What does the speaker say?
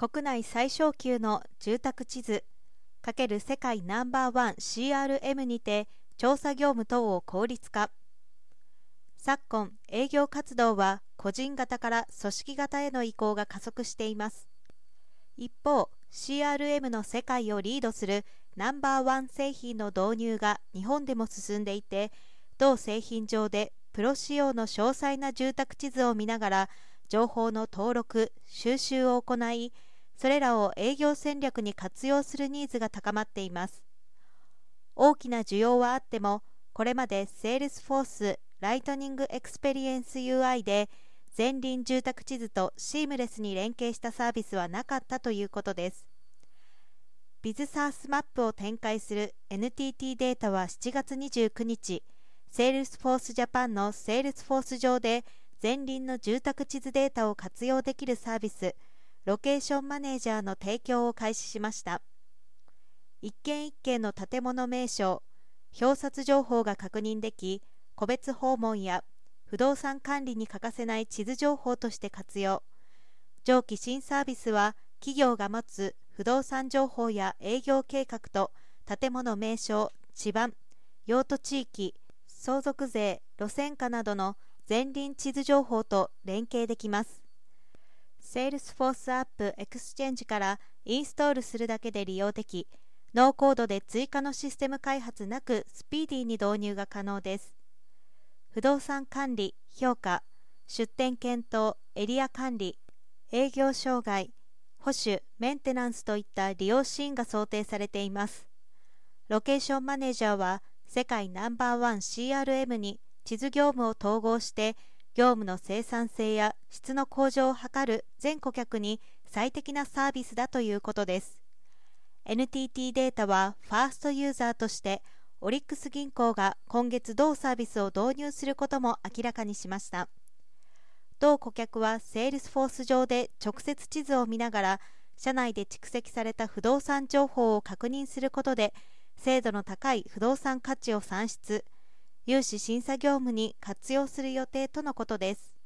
国内最小級の住宅地図×世界ナンバーワン CRM にて調査業務等を効率化。昨今営業活動は個人型から組織型への移行が加速しています。一方 CRM の世界をリードするナンバーワン製品の導入が日本でも進んでいて同製品上でプロ仕様の詳細な住宅地図を見ながら情報の登録収集を行いそれらを営業戦略に活用するニーズが高まっています。大きな需要はあってもこれまで Salesforce Lightning Experience UI でゼンリン住宅地図とシームレスに連携したサービスはなかったということです。 BizXaaS MaP を展開する NTT データは7月29日 Salesforce Japan の Salesforce 上で前輪の住宅地図データを活用できるサービスロケーションマネージャーの提供を開始しました。一軒一軒の建物名称表札情報が確認でき個別訪問や不動産管理に欠かせない地図情報として活用。上記新サービスは企業が持つ不動産情報や営業計画と建物名称地盤用途地域相続税路線価などの前輪地図情報と連携できます。Salesforce App Exchange からインストールするだけで利用でき、ノーコードで追加のシステム開発なくスピーディーに導入が可能です。不動産管理、評価、出店検討、エリア管理、営業障害、保守、メンテナンスといった利用シーンが想定されています。ロケーションマネージャーは世界ナンバーワン CRM に地図業務を統合して業務の生産性や質の向上を図る全顧客に最適なサービスだということです。NTT データはファーストユーザーとしてオリックス銀行が今月同サービスを導入することも明らかにしました。同顧客は Salesforce 上で直接地図を見ながら社内で蓄積された不動産情報を確認することで精度の高い不動産価値を算出。融資審査業務に活用する予定とのことです。